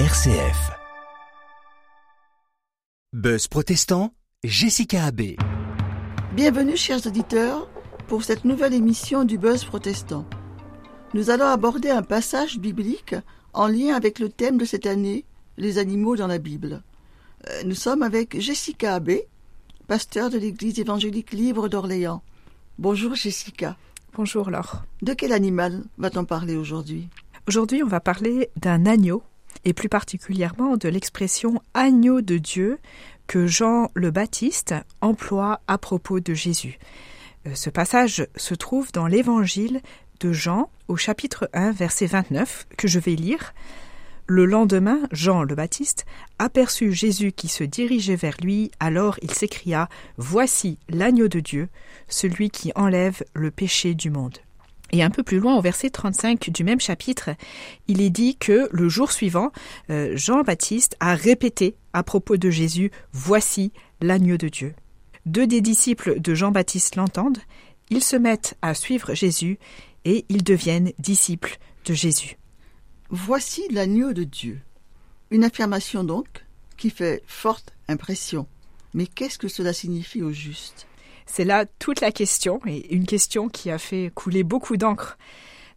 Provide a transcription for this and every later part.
RCF. Buzz protestant, Jessica Abbé. Bienvenue chers auditeurs pour cette nouvelle émission du Buzz protestant. Nous allons aborder un passage biblique en lien avec le thème de cette année, les animaux dans la Bible. Euh, Nous sommes avec Jessica Abbé, pasteur de l'Église évangélique libre d'Orléans. Bonjour Jessica. Bonjour Laure. De quel animal va-t-on parler aujourd'hui? Aujourd'hui, on va parler d'un agneau, et plus particulièrement de l'expression agneau de Dieu que Jean le Baptiste emploie à propos de Jésus. Euh, Ce passage se trouve dans l'évangile de Jean au chapitre 1 verset 29 que je vais lire. Le lendemain, Jean le Baptiste aperçut Jésus qui se dirigeait vers lui, alors il s'écria Voici l'agneau de Dieu, celui qui enlève le péché du monde. Et un peu plus loin, au verset 35 du même chapitre, il est dit que le jour suivant, euh, Jean-Baptiste a répété à propos de Jésus Voici l'agneau de Dieu. Deux des disciples de Jean-Baptiste l'entendent, ils se mettent à suivre Jésus et ils deviennent disciples de Jésus. Voici l'agneau de Dieu. Une affirmation donc qui fait forte impression. Mais qu'est-ce que cela signifie au juste? C'est là toute la question, et une question qui a fait couler beaucoup d'encre.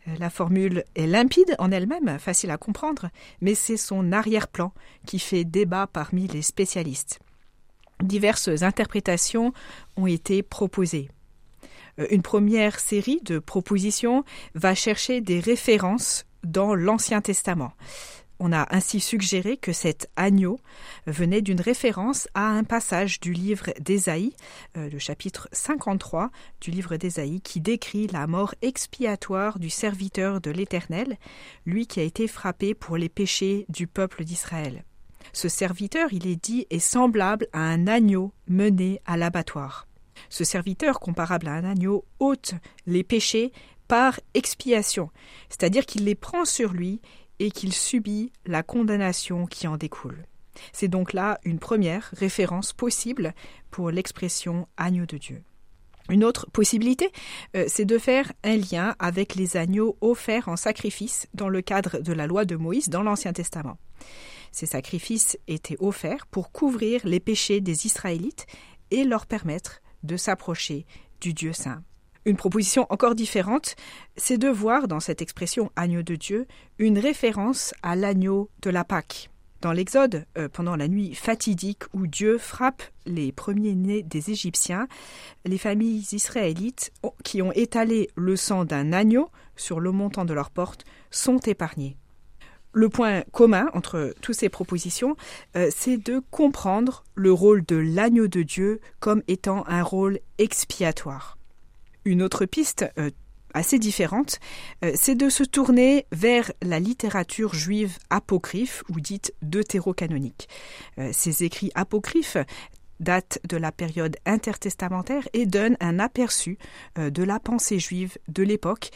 Euh, La formule est limpide en elle-même, facile à comprendre, mais c'est son arrière-plan qui fait débat parmi les spécialistes. Diverses interprétations ont été proposées. Euh, Une première série de propositions va chercher des références dans l'Ancien Testament. On a ainsi suggéré que cet agneau venait d'une référence à un passage du livre d'Ésaïe, euh, le chapitre 53 du livre d'Ésaïe, qui décrit la mort expiatoire du serviteur de l'Éternel, lui qui a été frappé pour les péchés du peuple d'Israël. Ce serviteur, il est dit, est semblable à un agneau mené à l'abattoir. Ce serviteur, comparable à un agneau, ôte les péchés par expiation, c'est-à-dire qu'il les prend sur lui et qu'il subit la condamnation qui en découle. C'est donc là une première référence possible pour l'expression agneau de Dieu. Une autre possibilité, euh, c'est de faire un lien avec les agneaux offerts en sacrifice dans le cadre de la loi de Moïse dans l'Ancien Testament. Ces sacrifices étaient offerts pour couvrir les péchés des Israélites et leur permettre de s'approcher du Dieu saint. Une proposition encore différente, c'est de voir dans cette expression agneau de Dieu une référence à l'agneau de la Pâque. Dans l'Exode, euh, pendant la nuit fatidique où Dieu frappe les premiers-nés des Égyptiens, les familles israélites qui ont étalé le sang d'un agneau sur le montant de leur porte sont épargnées. Le point commun entre toutes ces propositions, euh, c'est de comprendre le rôle de l'agneau de Dieu comme étant un rôle expiatoire. Une autre piste euh, assez différente, euh, c'est de se tourner vers la littérature juive apocryphe ou dite deutérocanonique. Euh, ces écrits apocryphes datent de la période intertestamentaire et donnent un aperçu de la pensée juive de l'époque,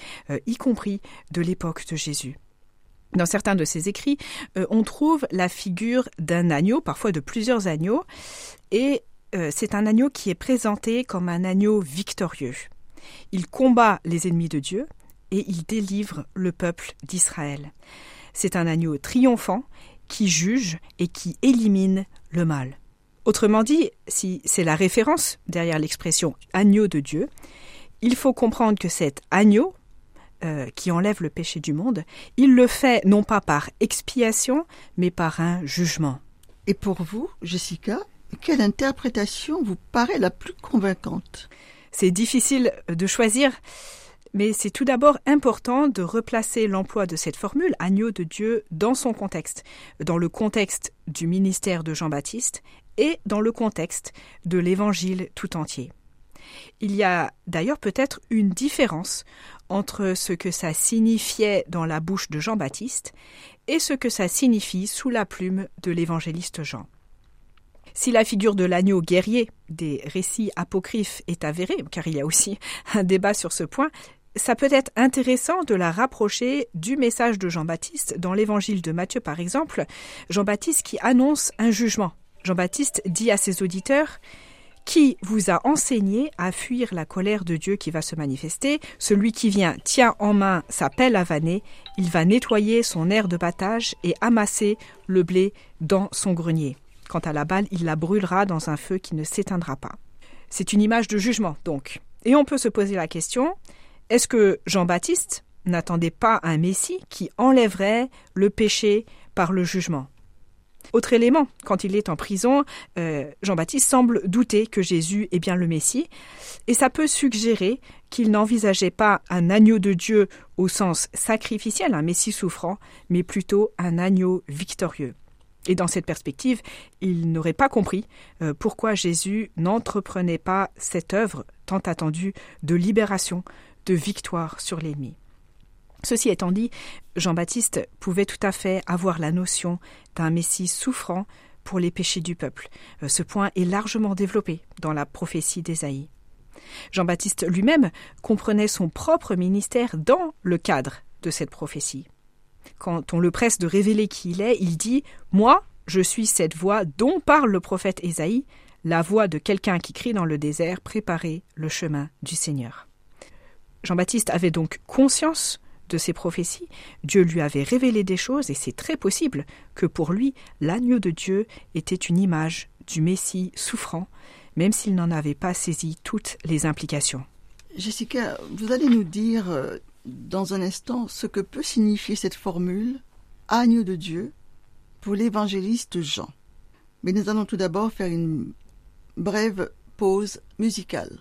y compris de l'époque de Jésus. Dans certains de ces écrits, on trouve la figure d'un agneau, parfois de plusieurs agneaux, et c'est un agneau qui est présenté comme un agneau victorieux. Il combat les ennemis de Dieu et il délivre le peuple d'Israël. C'est un agneau triomphant qui juge et qui élimine le mal. Autrement dit, si c'est la référence derrière l'expression agneau de Dieu, il faut comprendre que cet agneau, euh, qui enlève le péché du monde, il le fait non pas par expiation, mais par un jugement. Et pour vous, Jessica, quelle interprétation vous paraît la plus convaincante? C'est difficile de choisir, mais c'est tout d'abord important de replacer l'emploi de cette formule agneau de Dieu dans son contexte, dans le contexte du ministère de Jean-Baptiste et dans le contexte de l'évangile tout entier. Il y a d'ailleurs peut-être une différence entre ce que ça signifiait dans la bouche de Jean-Baptiste et ce que ça signifie sous la plume de l'évangéliste Jean. Si la figure de l'agneau guerrier des récits apocryphes est avérée, car il y a aussi un débat sur ce point, ça peut être intéressant de la rapprocher du message de Jean-Baptiste dans l'évangile de Matthieu par exemple, Jean-Baptiste qui annonce un jugement. Jean-Baptiste dit à ses auditeurs Qui vous a enseigné à fuir la colère de Dieu qui va se manifester? Celui qui vient tient en main sa pelle à vanner, il va nettoyer son air de battage et amasser le blé dans son grenier. Quant à la balle, il la brûlera dans un feu qui ne s'éteindra pas. C'est une image de jugement, donc. Et on peut se poser la question, est-ce que Jean-Baptiste n'attendait pas un Messie qui enlèverait le péché par le jugement? Autre élément, quand il est en prison, euh, Jean-Baptiste semble douter que Jésus est bien le Messie, et ça peut suggérer qu'il n'envisageait pas un agneau de Dieu au sens sacrificiel, un Messie souffrant, mais plutôt un agneau victorieux. Et dans cette perspective, il n'aurait pas compris euh, pourquoi Jésus n'entreprenait pas cette œuvre tant attendue de libération, de victoire sur l'ennemi. Ceci étant dit, Jean-Baptiste pouvait tout à fait avoir la notion d'un Messie souffrant pour les péchés du peuple. Euh, ce point est largement développé dans la prophétie d'Ésaïe. Jean-Baptiste lui-même comprenait son propre ministère dans le cadre de cette prophétie. Quand on le presse de révéler qui il est, il dit Moi, je suis cette voix dont parle le prophète Ésaïe, la voix de quelqu'un qui crie dans le désert Préparez le chemin du Seigneur. Jean-Baptiste avait donc conscience de ses prophéties, Dieu lui avait révélé des choses et c'est très possible que pour lui l'agneau de Dieu était une image du Messie souffrant, même s'il n'en avait pas saisi toutes les implications. Jessica, vous allez nous dire euh, dans un instant ce que peut signifier cette formule agneau de Dieu pour l'évangéliste Jean. Mais nous allons tout d'abord faire une brève pause musicale.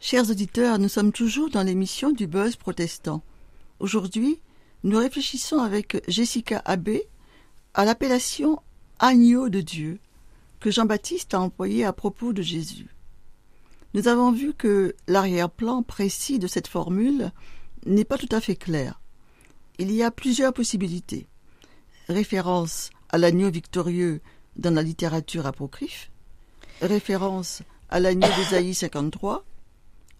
Chers auditeurs, nous sommes toujours dans l'émission du buzz protestant. Aujourd'hui, nous réfléchissons avec Jessica Abbé à l'appellation agneau de Dieu que Jean-Baptiste a employé à propos de Jésus. Nous avons vu que l'arrière-plan précis de cette formule n'est pas tout à fait clair. Il y a plusieurs possibilités. Référence à l'agneau victorieux dans la littérature apocryphe, référence à l'agneau d'Ésaïe 53,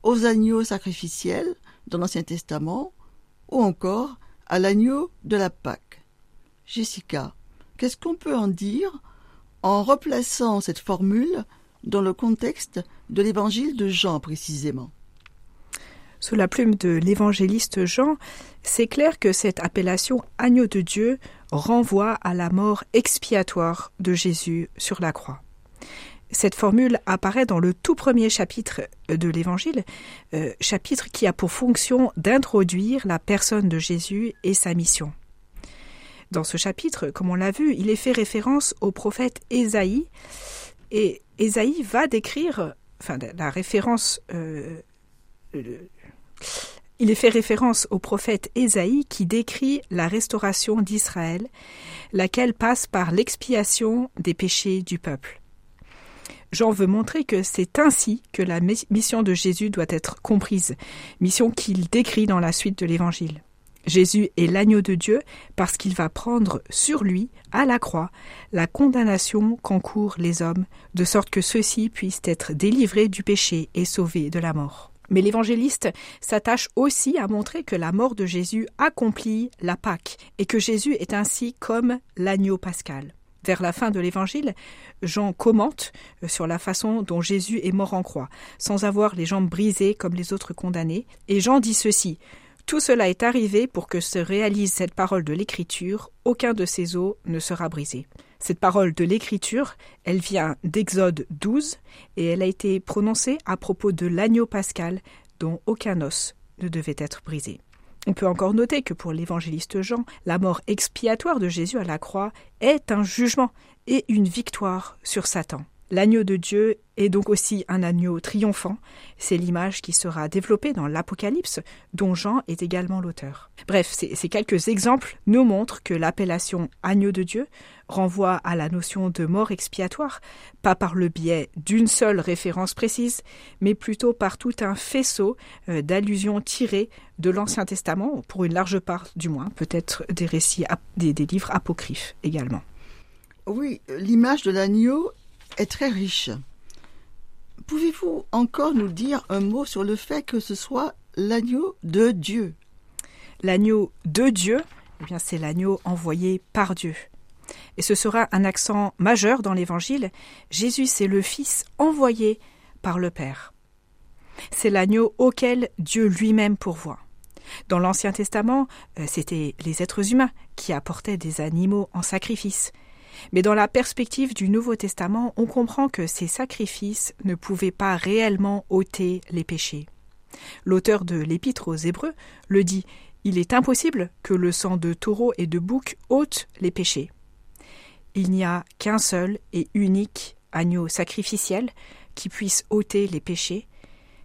aux agneaux sacrificiels dans l'Ancien Testament ou encore à l'agneau de la Pâque. Jessica, qu'est-ce qu'on peut en dire en replaçant cette formule dans le contexte de l'évangile de Jean précisément? Sous la plume de l'évangéliste Jean, c'est clair que cette appellation agneau de Dieu renvoie à la mort expiatoire de Jésus sur la croix. Cette formule apparaît dans le tout premier chapitre de l'Évangile, euh, chapitre qui a pour fonction d'introduire la personne de Jésus et sa mission. Dans ce chapitre, comme on l'a vu, il est fait référence au prophète Ésaïe, et Ésaïe va décrire, enfin la référence, euh, Il est fait référence au prophète Ésaïe qui décrit la restauration d'Israël, laquelle passe par l'expiation des péchés du peuple. Jean veut montrer que c'est ainsi que la mission de Jésus doit être comprise, mission qu'il décrit dans la suite de l'Évangile. Jésus est l'agneau de Dieu parce qu'il va prendre sur lui, à la croix, la condamnation qu'encourent les hommes, de sorte que ceux-ci puissent être délivrés du péché et sauvés de la mort. Mais l'évangéliste s'attache aussi à montrer que la mort de Jésus accomplit la Pâque et que Jésus est ainsi comme l'agneau pascal. Vers la fin de l'évangile, Jean commente euh, sur la façon dont Jésus est mort en croix, sans avoir les jambes brisées comme les autres condamnés, et Jean dit ceci tout cela est arrivé pour que se réalise cette parole de l'Écriture, aucun de ses os ne sera brisé. Cette parole de l'Écriture, elle vient d'Exode 12 et elle a été prononcée à propos de l'agneau pascal dont aucun os ne devait être brisé. On peut encore noter que pour l'évangéliste Jean, la mort expiatoire de Jésus à la croix est un jugement et une victoire sur Satan. L'agneau de Dieu est donc aussi un agneau triomphant. C'est l'image qui sera développée dans l'Apocalypse, dont Jean est également l'auteur. Bref, ces, quelques exemples nous montrent que l'appellation agneau de Dieu renvoie à la notion de mort expiatoire, pas par le biais d'une seule référence précise, mais plutôt par tout un faisceau euh, d'allusions tirées de l'Ancien Testament, pour une large part du moins, peut-être des récits, des livres apocryphes également. Oui, l'image de l'agneau est très riche. Pouvez-vous encore nous dire un mot sur le fait que ce soit l'agneau de Dieu? L'agneau de Dieu, eh bien c'est l'agneau envoyé par Dieu. Et ce sera un accent majeur dans l'Évangile. Jésus, c'est le Fils envoyé par le Père. C'est l'agneau auquel Dieu lui-même pourvoit. Dans l'Ancien Testament, euh, c'était les êtres humains qui apportaient des animaux en sacrifice. Mais dans la perspective du Nouveau Testament, on comprend que ces sacrifices ne pouvaient pas réellement ôter les péchés. L'auteur de l'Épître aux Hébreux le dit Il est impossible que le sang de taureau et de bouc ôte les péchés. Il n'y a qu'un seul et unique agneau sacrificiel qui puisse ôter les péchés,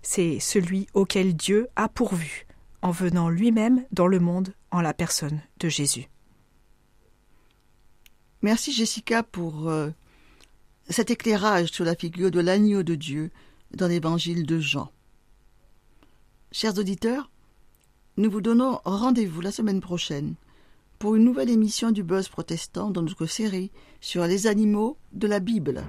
c'est celui auquel Dieu a pourvu, en venant lui-même dans le monde en la personne de Jésus. Merci Jessica pour euh, cet éclairage sur la figure de l'agneau de Dieu dans l'évangile de Jean. Chers auditeurs, nous vous donnons rendez-vous la semaine prochaine pour une nouvelle émission du Buzz protestant dans notre série sur les animaux de la Bible.